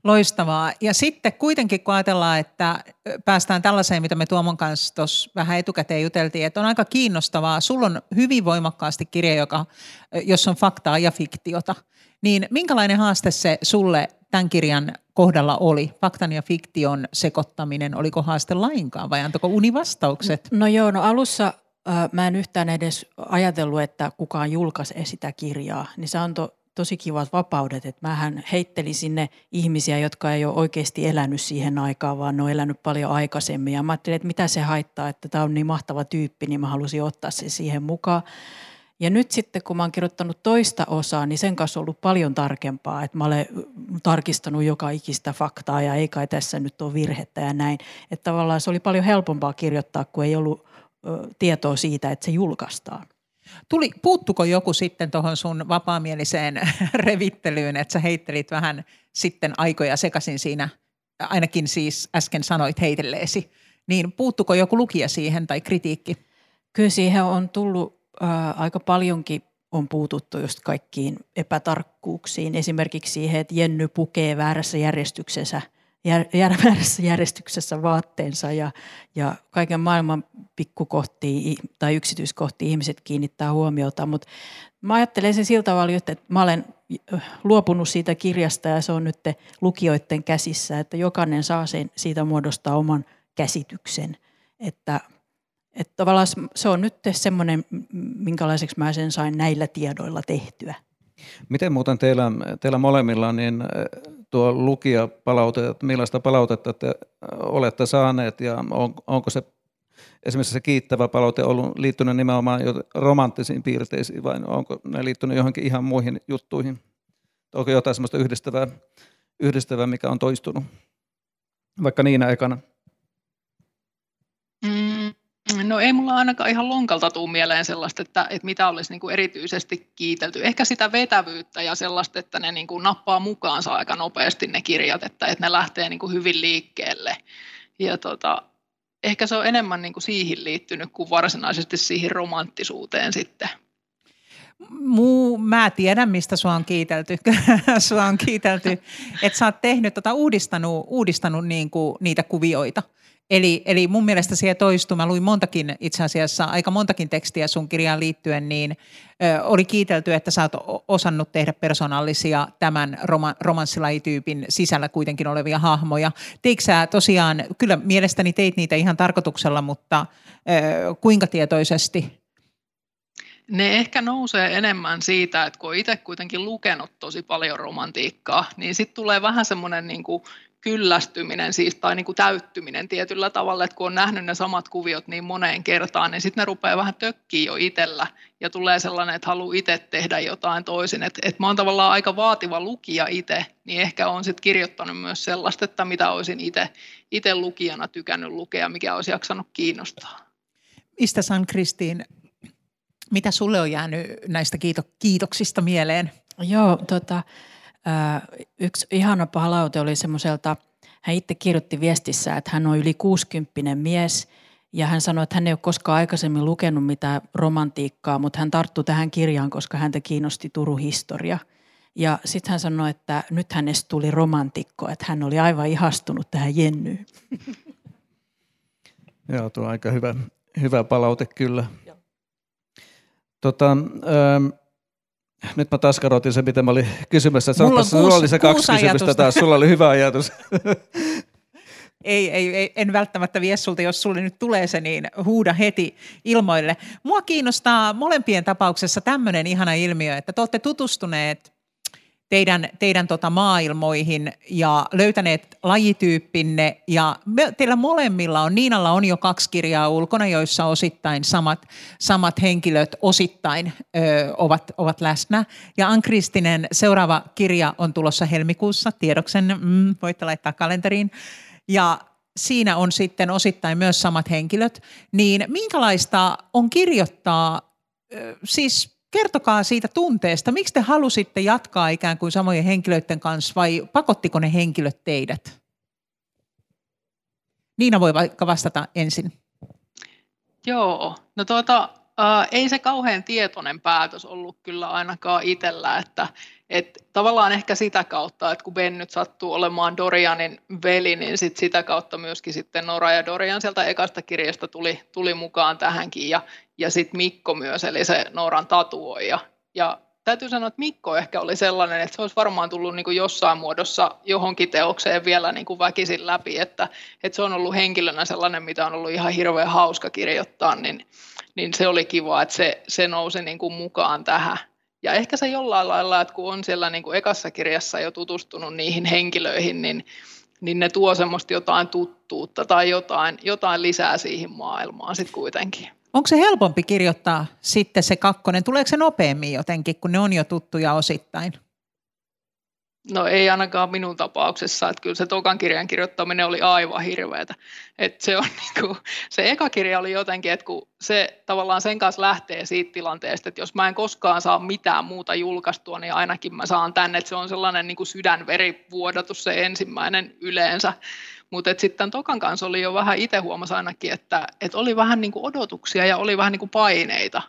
Loistavaa. Ja sitten kuitenkin kun ajatellaan, että päästään tällaiseen, mitä me Tuomon kanssa tuossa vähän etukäteen juteltiin, että on aika kiinnostavaa. Sulla on hyvin voimakkaasti kirja, joka, jos on faktaa ja fiktiota. Niin minkälainen haaste se sulle tämän kirjan kohdalla oli? Faktan ja fiktion sekoittaminen, oliko haaste lainkaan vai antoiko uni vastaukset? No joo, no alussa mä en yhtään edes ajatellut, että kukaan julkaisee sitä kirjaa, niin se antoi tosi kivat vapaudet, että mähän heittelin sinne ihmisiä, jotka ei ole oikeasti elänyt siihen aikaan, vaan ne on elänyt paljon aikaisemmin. Ja mä ajattelin, että mitä se haittaa, että tämä on niin mahtava tyyppi, niin mä halusin ottaa sen siihen mukaan. Ja nyt sitten, kun mä oon kirjoittanut toista osaa, niin sen kanssa on ollut paljon tarkempaa, että mä olen tarkistanut joka ikistä faktaa ja ei kai tässä nyt ole virhettä ja näin. Että tavallaan se oli paljon helpompaa kirjoittaa, kun ei ollut tietoa siitä, että se julkaistaan. Tuli, puuttuko joku sitten tuohon sun vapaamieliseen <laughs> revittelyyn, että sä heittelit vähän sitten aikoja sekaisin siinä, ainakin siis äsken sanoit heitelleesi, niin puuttuko joku lukija siihen tai kritiikki? Kyllä siihen on tullut äh, aika paljonkin on puututtu just kaikkiin epätarkkuuksiin. Esimerkiksi siihen, että Jenny pukee väärässä järjestyksessä – jär, <laughs> väärässä järjestyksessä vaatteensa ja, ja kaiken maailman pikkukohtiin tai yksityiskohtiin ihmiset kiinnittää huomiota. Mutta mä ajattelen sen sillä tavalla, että mä olen luopunut siitä kirjasta ja se on nyt lukijoiden käsissä, että jokainen saa sen, siitä muodostaa oman käsityksen. Että, että tavallaan se on nyt semmoinen, minkälaiseksi mä sen sain näillä tiedoilla tehtyä. Miten muuten teillä, teillä molemmilla niin tuo lukijapalaute, että millaista palautetta te olette saaneet ja on, onko se esimerkiksi se kiittävä palaute ollut liittynyt nimenomaan romanttisiin piirteisiin vai onko ne liittynyt johonkin ihan muihin juttuihin? Onko jotain sellaista yhdistävää, yhdistävää mikä on toistunut vaikka niinä ekana? No ei mulla ainakaan ihan lonkalta tuu mieleen sellaista, että, että mitä olisi niin kuin erityisesti kiitelty. Ehkä sitä vetävyyttä ja sellaista, että ne niin kuin nappaa mukaansa aika nopeasti ne kirjat, että, että ne lähtee niin kuin hyvin liikkeelle. Ja tota, ehkä se on enemmän niin kuin siihen liittynyt kuin varsinaisesti siihen romanttisuuteen sitten. Muu, mä tiedän, mistä sua on kiitelty. <laughs> sua on kiitelty, että sä oot tehnyt, tota, uudistanut, uudistanut niin kuin niitä kuvioita. Eli, eli mun mielestä siihen toistuu, mä luin montakin itse asiassa, aika montakin tekstiä sun kirjaan liittyen, niin ö, oli kiitelty, että sä oot osannut tehdä persoonallisia tämän roma, romanssilajityypin sisällä kuitenkin olevia hahmoja. Teikö sä tosiaan, kyllä mielestäni teit niitä ihan tarkoituksella, mutta ö, kuinka tietoisesti? Ne ehkä nousee enemmän siitä, että kun itse kuitenkin lukenut tosi paljon romantiikkaa, niin sitten tulee vähän semmoinen niin kyllästyminen siis, tai niin kuin täyttyminen tietyllä tavalla, että kun on nähnyt ne samat kuviot niin moneen kertaan, niin sitten ne rupeaa vähän tökkiä jo itsellä ja tulee sellainen, että haluaa itse tehdä jotain toisin. Että et mä oon tavallaan aika vaativa lukija itse, niin ehkä on sitten kirjoittanut myös sellaista, että mitä olisin itse lukijana tykännyt lukea, mikä olisi jaksanut kiinnostaa. Mistä San Kristiin, mitä sulle on jäänyt näistä kiito- kiitoksista mieleen? Joo, tota, yksi ihana palaute oli semmoiselta, hän itse kirjoitti viestissä, että hän on yli 60 mies ja hän sanoi, että hän ei ole koskaan aikaisemmin lukenut mitään romantiikkaa, mutta hän tarttui tähän kirjaan, koska häntä kiinnosti Turun historia. Ja sitten hän sanoi, että nyt hänestä tuli romantikko, että hän oli aivan ihastunut tähän Jennyyn. <laughs> Joo, tuo on aika hyvä, hyvä palaute kyllä. Tota, ähm, nyt mä taas karotin se, mitä mä olin kysymässä. Mulla on kuusi, oli se kaksi kysymystä taas. Sulla oli hyvä ajatus. <laughs> ei, ei, ei, en välttämättä vie sulta, jos sulle nyt tulee se, niin huuda heti ilmoille. Mua kiinnostaa molempien tapauksessa tämmöinen ihana ilmiö, että te olette tutustuneet teidän, teidän tota maailmoihin ja löytäneet lajityyppinne. Ja me, teillä molemmilla on, Niinalla on jo kaksi kirjaa ulkona, joissa osittain samat, samat henkilöt osittain ö, ovat, ovat läsnä. Ja Ankristinen seuraava kirja on tulossa helmikuussa, tiedoksen mm, voitte laittaa kalenteriin. Ja siinä on sitten osittain myös samat henkilöt. Niin minkälaista on kirjoittaa, siis kertokaa siitä tunteesta. Miksi te halusitte jatkaa ikään kuin samojen henkilöiden kanssa vai pakottiko ne henkilöt teidät? Niina voi vaikka vastata ensin. Joo, no tuota, äh, ei se kauhean tietoinen päätös ollut kyllä ainakaan itsellä, että et tavallaan ehkä sitä kautta, että kun Ben nyt sattuu olemaan Dorianin veli, niin sit sitä kautta myöskin sitten Nora ja Dorian sieltä ekasta kirjasta tuli, tuli mukaan tähänkin ja, ja sitten Mikko myös, eli se Noran tatuoija. Ja täytyy sanoa, että Mikko ehkä oli sellainen, että se olisi varmaan tullut niin kuin jossain muodossa johonkin teokseen vielä niin kuin väkisin läpi, että, että se on ollut henkilönä sellainen, mitä on ollut ihan hirveän hauska kirjoittaa, niin, niin se oli kiva, että se, se nousi niin kuin mukaan tähän. Ja ehkä se jollain lailla, että kun on siellä niin kuin ekassa kirjassa jo tutustunut niihin henkilöihin, niin, niin ne tuo semmoista jotain tuttuutta tai jotain, jotain lisää siihen maailmaan sitten kuitenkin. Onko se helpompi kirjoittaa sitten se kakkonen? Tuleeko se nopeammin jotenkin, kun ne on jo tuttuja osittain? No ei ainakaan minun tapauksessa, että kyllä se tokan kirjan kirjoittaminen oli aivan hirveätä. Että se, on <laughs> niin kuin, se eka kirja oli jotenkin, että kun se tavallaan sen kanssa lähtee siitä tilanteesta, että jos mä en koskaan saa mitään muuta julkaistua, niin ainakin mä saan tänne, että se on sellainen niin kuin sydänverivuodatus se ensimmäinen yleensä. Mutta sitten Tokan kanssa oli jo vähän, itse huomasi ainakin, että, että oli vähän niin kuin odotuksia ja oli vähän niin kuin paineita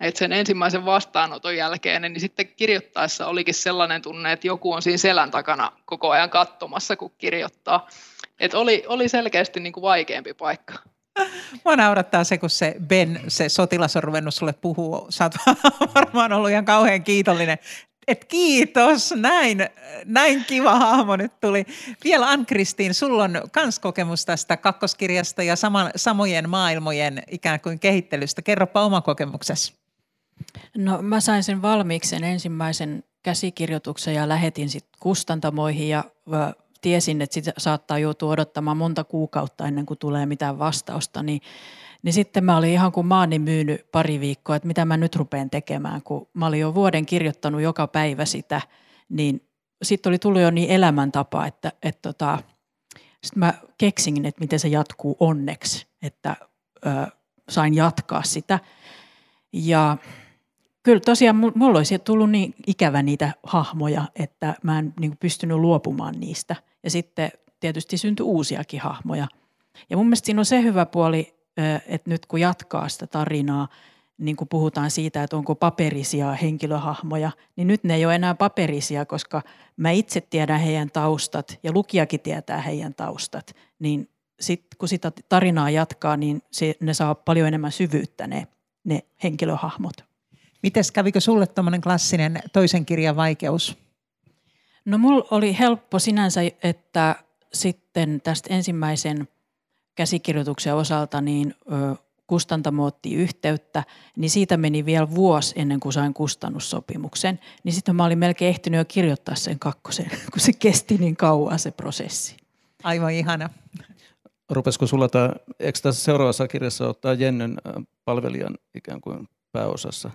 et sen ensimmäisen vastaanoton jälkeen, niin sitten kirjoittaessa olikin sellainen tunne, että joku on siinä selän takana koko ajan katsomassa, kun kirjoittaa. Et oli, oli selkeästi niin kuin vaikeampi paikka. <laughs> Mua naurattaa se, kun se Ben, se sotilas on ruvennut sulle puhua. Sä oot <laughs> varmaan ollut ihan kauhean kiitollinen. Et kiitos, näin, näin kiva hahmo nyt tuli. Vielä Ann-Kristiin, sulla on kans kokemus tästä kakkoskirjasta ja sama, samojen maailmojen ikään kuin kehittelystä. Kerropa oma kokemuksesi. No mä sain sen valmiiksi sen ensimmäisen käsikirjoituksen ja lähetin sitten kustantamoihin ja tiesin, että sitä saattaa joutua odottamaan monta kuukautta ennen kuin tulee mitään vastausta, niin, niin sitten mä olin ihan kuin maani myynyt pari viikkoa, että mitä mä nyt rupean tekemään, kun mä olin jo vuoden kirjoittanut joka päivä sitä, niin sitten oli tullut jo niin elämäntapa, että, että tota, sitten mä keksin, että miten se jatkuu onneksi, että ö, sain jatkaa sitä. Ja Kyllä tosiaan mulla olisi tullut niin ikävä niitä hahmoja, että mä en niin pystynyt luopumaan niistä. Ja sitten tietysti syntyi uusiakin hahmoja. Ja mun mielestä siinä on se hyvä puoli, että nyt kun jatkaa sitä tarinaa, niin kun puhutaan siitä, että onko paperisia henkilöhahmoja, niin nyt ne ei ole enää paperisia, koska mä itse tiedän heidän taustat ja lukijakin tietää heidän taustat. Niin sit, kun sitä tarinaa jatkaa, niin ne saa paljon enemmän syvyyttä ne, ne henkilöhahmot. Mites kävikö sulle tuommoinen klassinen toisen kirjan vaikeus? No mulla oli helppo sinänsä, että sitten tästä ensimmäisen käsikirjoituksen osalta niin kustantamo otti yhteyttä, niin siitä meni vielä vuosi ennen kuin sain kustannussopimuksen. Niin sitten mä olin melkein ehtinyt jo kirjoittaa sen kakkosen, <laughs> kun se kesti niin kauan se prosessi. Aivan ihana. Rupesiko sulla tämä, eikö tässä seuraavassa kirjassa ottaa Jennyn palvelijan ikään kuin pääosassa?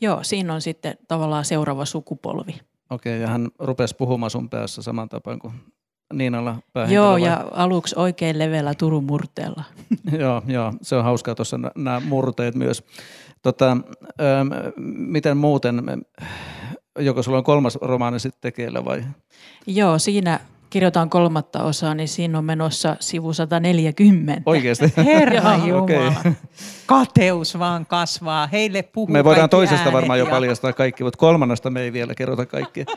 Joo, siinä on sitten tavallaan seuraava sukupolvi. Okei, ja hän rupesi puhumaan sun päässä saman tapaan kuin Niinalla Joo, vai? ja aluksi oikein leveällä Turun murteella. <laughs> joo, joo, se on hauskaa tuossa nämä murteet myös. Tota, ähm, miten muuten, joko sulla on kolmas romaani sitten tekeillä vai? Joo, siinä kirjoitan kolmatta osaa, niin siinä on menossa sivu 140. Oikeasti? <laughs> Herra Jumala. Okay. Kateus vaan kasvaa. Heille puhuu Me voidaan toisesta varmaan jo paljastaa kaikki, mutta kolmannesta me ei vielä kerrota kaikki. <laughs>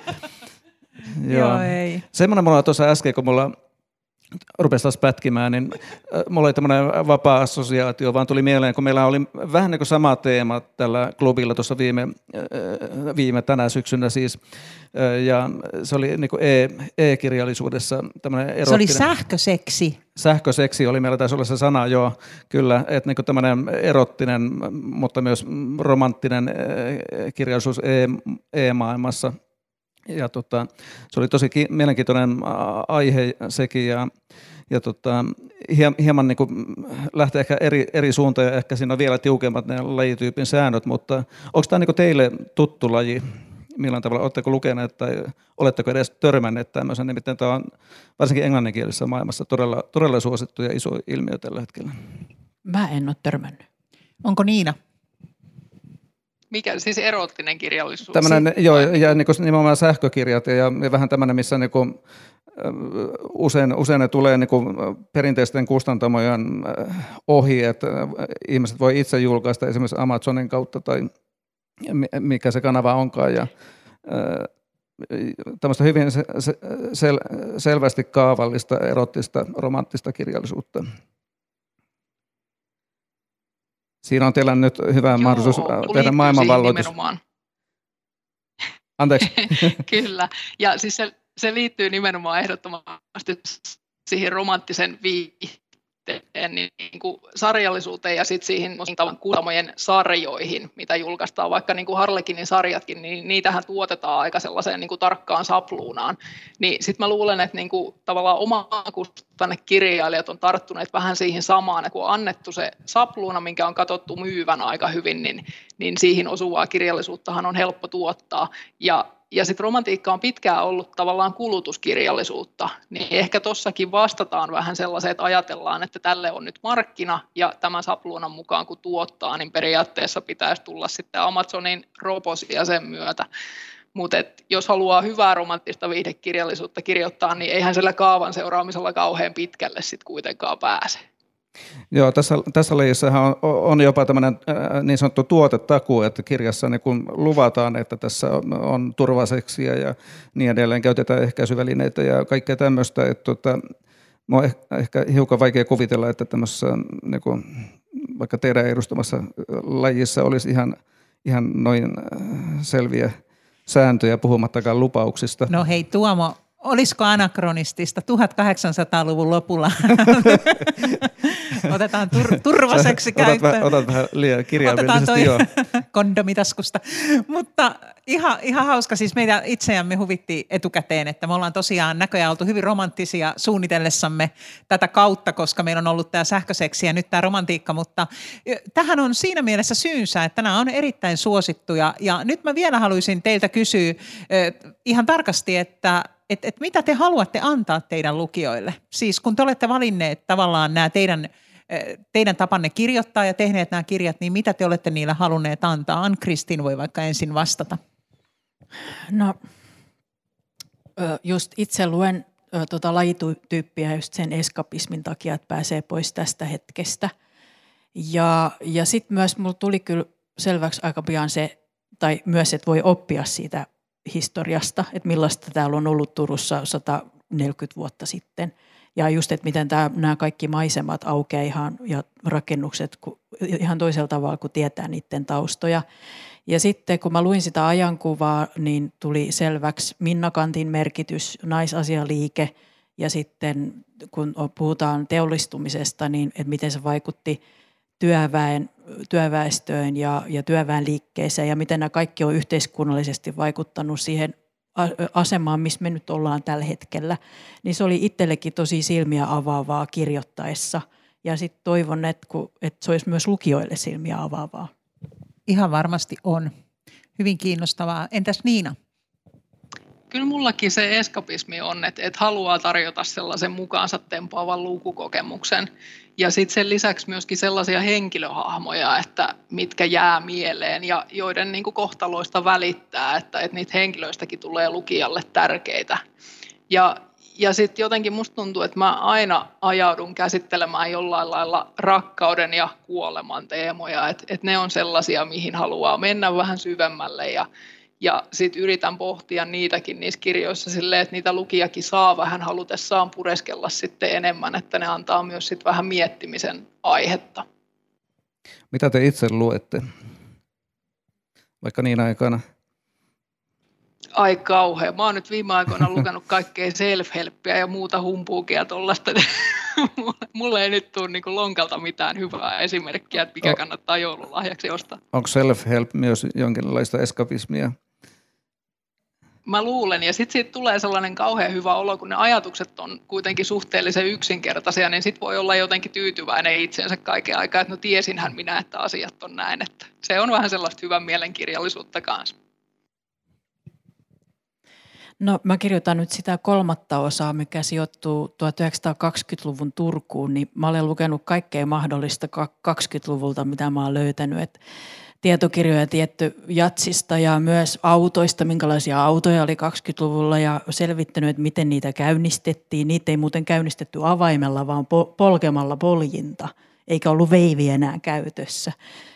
Joo. Joo, ei. Semmoinen mulla tuossa äsken, kun mulla rupesi taas pätkimään, niin äh, mulla oli tämmöinen vapaa assosiaatio, vaan tuli mieleen, kun meillä oli vähän niin kuin sama teema tällä klubilla tuossa viime, äh, viime tänä syksynä siis, äh, ja se oli niin kuin e, e-kirjallisuudessa tämmöinen erottinen. Se oli sähköseksi. Sähköseksi oli meillä taisi olla se sana, joo, kyllä, että niin tämmöinen erottinen, mutta myös romanttinen kirjallisuus e, e-maailmassa – ja tota, se oli tosi ki- mielenkiintoinen aihe sekin ja, ja tota, hieman niin kuin lähtee ehkä eri, eri suuntaan ja ehkä siinä on vielä tiukemmat ne lajityypin säännöt, mutta onko tämä niin teille tuttu laji? Millään tavalla oletteko lukeneet tai oletteko edes törmänneet tämmöisen? Nimittäin tämä on varsinkin englanninkielisessä maailmassa todella, todella suosittu ja iso ilmiö tällä hetkellä. Mä en ole törmännyt. Onko Niina? Mikä, siis erottinen kirjallisuus? Tämmönen, joo, ja niin kuin nimenomaan sähkökirjat ja, ja vähän tämmöinen, missä niin kuin, usein, usein ne tulee niin kuin perinteisten kustantamojen ohi, että ihmiset voi itse julkaista esimerkiksi Amazonin kautta tai mikä se kanava onkaan. Ja, tämmöistä hyvin sel, selvästi kaavallista, erottista, romanttista kirjallisuutta. Siinä on teillä nyt hyvä Joo, mahdollisuus tehdä maailmanvalloitus. <laughs> Anteeksi. <laughs> Kyllä, ja siis se, se liittyy nimenomaan ehdottomasti siihen romanttisen viihteen niin, niin kuin sarjallisuuteen ja sitten siihen kuutamojen sarjoihin, mitä julkaistaan, vaikka niin kuin Harlekinin sarjatkin, niin niitähän tuotetaan aika sellaiseen niin kuin tarkkaan sapluunaan. Niin sitten mä luulen, että niin kuin tavallaan omakustanne kirjailijat on tarttuneet vähän siihen samaan, että kun on annettu se sapluuna, minkä on katsottu myyvän aika hyvin, niin, niin siihen osuvaa kirjallisuuttahan on helppo tuottaa. Ja ja sitten romantiikka on pitkään ollut tavallaan kulutuskirjallisuutta, niin ehkä tuossakin vastataan vähän sellaiseen, että ajatellaan, että tälle on nyt markkina, ja tämän sapluunan mukaan kun tuottaa, niin periaatteessa pitäisi tulla sitten Amazonin robosia sen myötä. Mutta jos haluaa hyvää romanttista viihdekirjallisuutta kirjoittaa, niin eihän sillä kaavan seuraamisella kauhean pitkälle sitten kuitenkaan pääse. Joo, tässä, tässä lajissahan on, on jopa tämmöinen niin sanottu tuotetakuu, että kirjassa niin kun luvataan, että tässä on, on turvaseksiä ja niin edelleen, käytetään ehkäisyvälineitä ja kaikkea tämmöistä. Että tota, on ehkä hiukan vaikea kuvitella, että tämmöisessä niin kun, vaikka teidän edustamassa lajissa olisi ihan, ihan noin selviä sääntöjä puhumattakaan lupauksista. No hei Tuomo, olisiko anakronistista 1800-luvun lopulla? <laughs> Otetaan tur- turvaseksi käyttöön. Otat, otat vähän liian kirjaimellisesti, joo. <laughs> kondomitaskusta. Mutta ihan, ihan hauska, siis meitä itseämme huvitti etukäteen, että me ollaan tosiaan näköjään oltu hyvin romanttisia suunnitellessamme tätä kautta, koska meillä on ollut tämä sähköseksi ja nyt tämä romantiikka, mutta tähän on siinä mielessä syynsä, että nämä on erittäin suosittuja. Ja nyt mä vielä haluaisin teiltä kysyä ihan tarkasti, että et, et mitä te haluatte antaa teidän lukijoille? Siis kun te olette valinneet tavallaan nämä teidän, eh, teidän tapanne kirjoittaa ja tehneet nämä kirjat, niin mitä te olette niillä halunneet antaa? Ann-Kristin voi vaikka ensin vastata. No, just itse luen tota, lajityyppiä just sen eskapismin takia, että pääsee pois tästä hetkestä. Ja, ja sitten myös mulla tuli kyllä selväksi aika pian se, tai myös, että voi oppia siitä historiasta, että millaista täällä on ollut Turussa 140 vuotta sitten. Ja just, että miten tämä, nämä kaikki maisemat aukeaa ihan, ja rakennukset ihan toisella tavalla, kun tietää niiden taustoja. Ja sitten kun mä luin sitä ajankuvaa, niin tuli selväksi Minnakantin merkitys, naisasialiike ja sitten kun puhutaan teollistumisesta, niin että miten se vaikutti työväen, työväestöön ja, ja työväen liikkeeseen ja miten nämä kaikki on yhteiskunnallisesti vaikuttanut siihen asemaan, missä me nyt ollaan tällä hetkellä, niin se oli itsellekin tosi silmiä avaavaa kirjoittaessa. Ja sitten toivon, että, kun, että se olisi myös lukijoille silmiä avaavaa. Ihan varmasti on. Hyvin kiinnostavaa. Entäs Niina? Kyllä mullakin se eskapismi on, että, että haluaa tarjota sellaisen mukaansa tempaava lukukokemuksen. Ja sitten sen lisäksi myöskin sellaisia henkilöhahmoja, että mitkä jää mieleen ja joiden niin kuin kohtaloista välittää, että, että niitä henkilöistäkin tulee lukijalle tärkeitä. Ja ja sitten jotenkin musta tuntuu, että mä aina ajaudun käsittelemään jollain lailla rakkauden ja kuoleman teemoja, että et ne on sellaisia, mihin haluaa mennä vähän syvemmälle ja, ja sitten yritän pohtia niitäkin niissä kirjoissa silleen, että niitä lukijakin saa vähän halutessaan pureskella sitten enemmän, että ne antaa myös sitten vähän miettimisen aihetta. Mitä te itse luette? Vaikka niin aikana ai kauhean. Mä oon nyt viime aikoina lukenut kaikkea self-helppiä ja muuta humpuukia tuollaista. <laughs> Mulle ei nyt tule niin lonkalta mitään hyvää esimerkkiä, että mikä kannattaa joululahjaksi ostaa. Onko self-help myös jonkinlaista eskapismia? Mä luulen, ja sitten siitä tulee sellainen kauhean hyvä olo, kun ne ajatukset on kuitenkin suhteellisen yksinkertaisia, niin sitten voi olla jotenkin tyytyväinen itsensä kaiken aikaa, että no tiesinhän minä, että asiat on näin. Että se on vähän sellaista hyvän mielenkirjallisuutta kanssa. No mä kirjoitan nyt sitä kolmatta osaa, mikä sijoittuu 1920-luvun Turkuun, niin mä olen lukenut kaikkea mahdollista 20-luvulta, mitä mä oon löytänyt. Et tietokirjoja tietty jatsista ja myös autoista, minkälaisia autoja oli 20-luvulla ja selvittänyt, että miten niitä käynnistettiin. Niitä ei muuten käynnistetty avaimella, vaan polkemalla poljinta, eikä ollut veivi enää käytössä.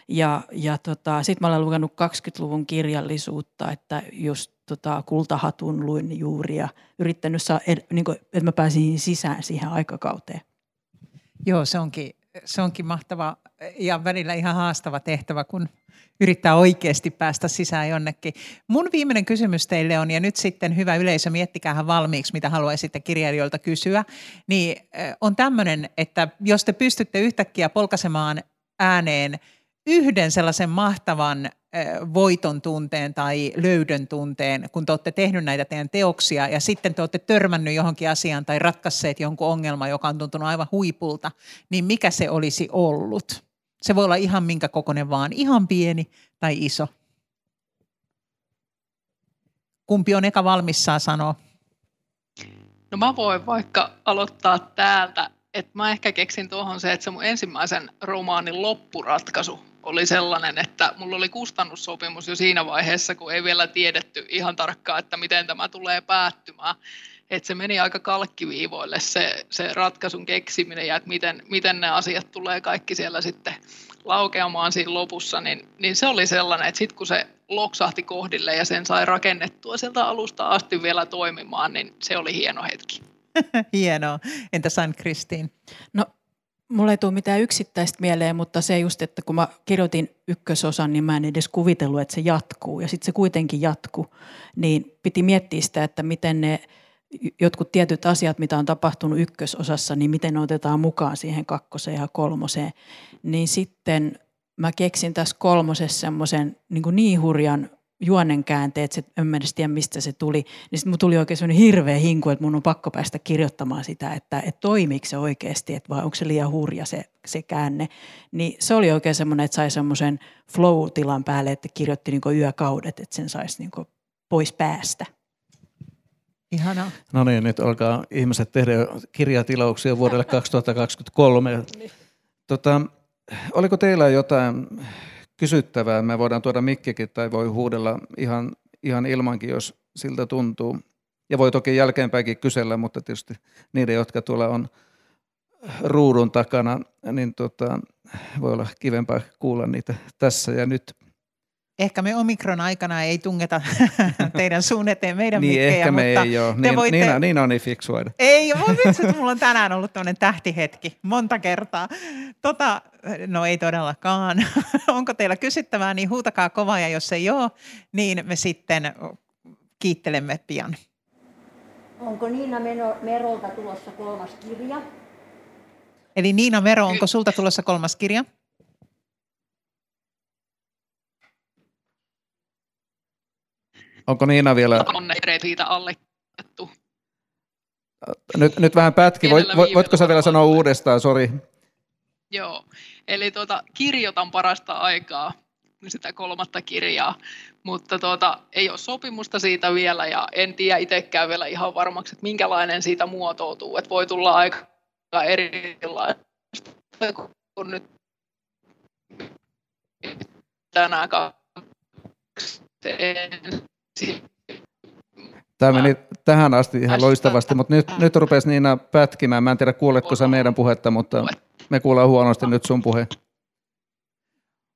Ja, ja tota, sitten mä olen lukenut 20-luvun kirjallisuutta, että just tota, kultahatun luin juuri ja yrittänyt saa, niin kuin, että mä pääsin sisään siihen aikakauteen. Joo, se onkin, se onkin mahtava ja välillä ihan haastava tehtävä, kun yrittää oikeasti päästä sisään jonnekin. Mun viimeinen kysymys teille on, ja nyt sitten hyvä yleisö, miettikäähän valmiiksi, mitä haluaisitte kirjailijoilta kysyä, niin on tämmöinen, että jos te pystytte yhtäkkiä polkasemaan ääneen yhden sellaisen mahtavan voiton tunteen tai löydön tunteen, kun te olette tehnyt näitä teidän teoksia ja sitten te olette törmännyt johonkin asiaan tai ratkasseet jonkun ongelman, joka on tuntunut aivan huipulta, niin mikä se olisi ollut? Se voi olla ihan minkä kokoinen vaan, ihan pieni tai iso. Kumpi on eka valmis saa sanoa? No mä voin vaikka aloittaa täältä, että mä ehkä keksin tuohon se, että se mun ensimmäisen romaanin loppuratkaisu oli sellainen, että mulla oli kustannussopimus jo siinä vaiheessa, kun ei vielä tiedetty ihan tarkkaan, että miten tämä tulee päättymään. Että se meni aika kalkkiviivoille se, se ratkaisun keksiminen ja että miten, miten ne asiat tulee kaikki siellä sitten laukeamaan siinä lopussa, niin, niin se oli sellainen, että sitten kun se loksahti kohdille ja sen sai rakennettua sieltä alusta asti vielä toimimaan, niin se oli hieno hetki. <laughs> Hienoa. Entä San Kristiin? No Mulla ei tule mitään yksittäistä mieleen, mutta se just, että kun mä kirjoitin ykkösosan, niin mä en edes kuvitellut, että se jatkuu. Ja sitten se kuitenkin jatkuu. Niin piti miettiä sitä, että miten ne jotkut tietyt asiat, mitä on tapahtunut ykkösosassa, niin miten ne otetaan mukaan siihen kakkoseen ja kolmoseen. Niin sitten mä keksin tässä kolmosessa semmoisen niin, niin hurjan juonen käänteet, että en mä edes tiedä mistä se tuli, niin sitten tuli oikein sellainen hirveä hinku, että mun on pakko päästä kirjoittamaan sitä, että, että toimiiko se oikeasti, että vai onko se liian hurja se, se käänne. Niin se oli oikein semmoinen, että sai semmoisen flow-tilan päälle, että kirjoitti niin yökaudet, että sen saisi niin pois päästä. Ihanaa. No niin, nyt alkaa ihmiset tehdä kirjatilauksia vuodelle <laughs> 2023. Tota, oliko teillä jotain kysyttävää. Me voidaan tuoda mikkikin tai voi huudella ihan, ihan ilmankin, jos siltä tuntuu. Ja voi toki jälkeenpäinkin kysellä, mutta tietysti niiden, jotka tuolla on ruudun takana, niin tota, voi olla kivempaa kuulla niitä tässä ja nyt. Ehkä me omikron aikana ei tungeta <laughs> teidän suun eteen meidän niin, mikkejä, ehkä me mutta ei ole. te Niin, voitte... Niina, Niina on niin fiksua. Ei, voi vitsi, että mulla on tänään ollut tämmöinen tähtihetki monta kertaa. Tota, no ei todellakaan. <laughs> Onko teillä kysyttävää, niin huutakaa kovaa ja jos ei ole, niin me sitten kiittelemme pian. Onko Niina Meno, Merolta tulossa kolmas kirja? Eli Niina Mero, onko sulta tulossa kolmas kirja? Onko Niina vielä, On siitä allekirjoitettu. nyt, nyt vähän pätki, Voit, voitko sä vielä sanoa uudestaan, sori. Joo, eli tuota, kirjoitan parasta aikaa sitä kolmatta kirjaa, mutta tuota, ei ole sopimusta siitä vielä ja en tiedä itsekään vielä ihan varmaksi, että minkälainen siitä muotoutuu. Että voi tulla aika erilaista kuin nyt tänään kaksi. Tämä meni tähän asti ihan loistavasti, mutta nyt, nyt rupesi Niina pätkimään. Mä en tiedä, kuuletko sä meidän puhetta, mutta me kuullaan huonosti nyt sun puhe.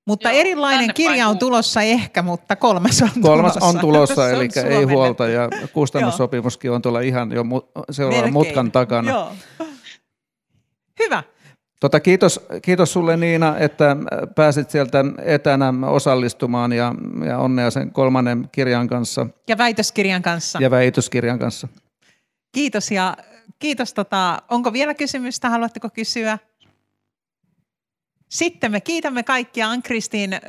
Mutta Joo, erilainen kirja on tulossa ehkä, mutta kolmas on Kolmas tulossa. on tulossa, Se on eli ei huolta, ja kustannussopimuskin on tuolla ihan jo mu- seuraavan Melkein. mutkan takana. Joo. Hyvä. Tota, kiitos, kiitos sulle Niina, että pääsit sieltä etänä osallistumaan ja, ja onnea sen kolmannen kirjan kanssa Ja väitöskirjan kanssa. ja väitöskirjan kanssa. Kiitos ja kiitos. Tota, onko vielä kysymystä? Haluatteko kysyä? Sitten me kiitämme kaikkia Ann-Kristin äh,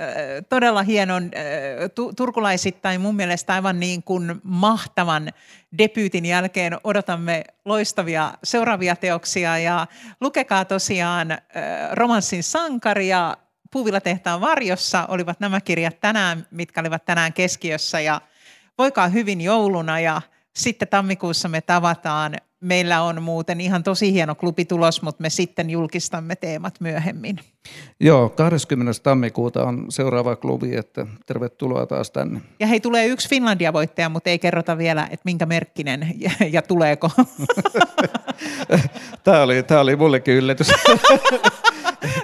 todella hienon äh, tu- turkulaisittain mun mielestä aivan niin kuin mahtavan debyytin jälkeen odotamme loistavia seuraavia teoksia ja lukekaa tosiaan äh, Romanssin sankari ja Puuvilatehtaan varjossa olivat nämä kirjat tänään, mitkä olivat tänään keskiössä ja voikaa hyvin jouluna ja sitten tammikuussa me tavataan. Meillä on muuten ihan tosi hieno klubitulos, mutta me sitten julkistamme teemat myöhemmin. Joo, 20. tammikuuta on seuraava klubi, että tervetuloa taas tänne. Ja hei, tulee yksi Finlandia-voittaja, mutta ei kerrota vielä, että minkä merkkinen ja, ja tuleeko. <laughs> Tämä oli, tämä oli mullekin yllätys. <laughs>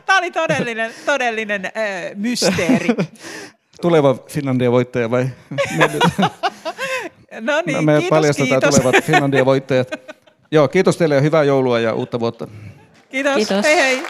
Tämä oli todellinen, todellinen äh, mysteeri. <laughs> Tuleva Finlandia voittaja vai? No niin, Me kiitos, paljastetaan kiitos. tulevat Finlandia voittajat. Joo, kiitos teille ja hyvää joulua ja uutta vuotta. Kiitos. Kiitos. Hei hei.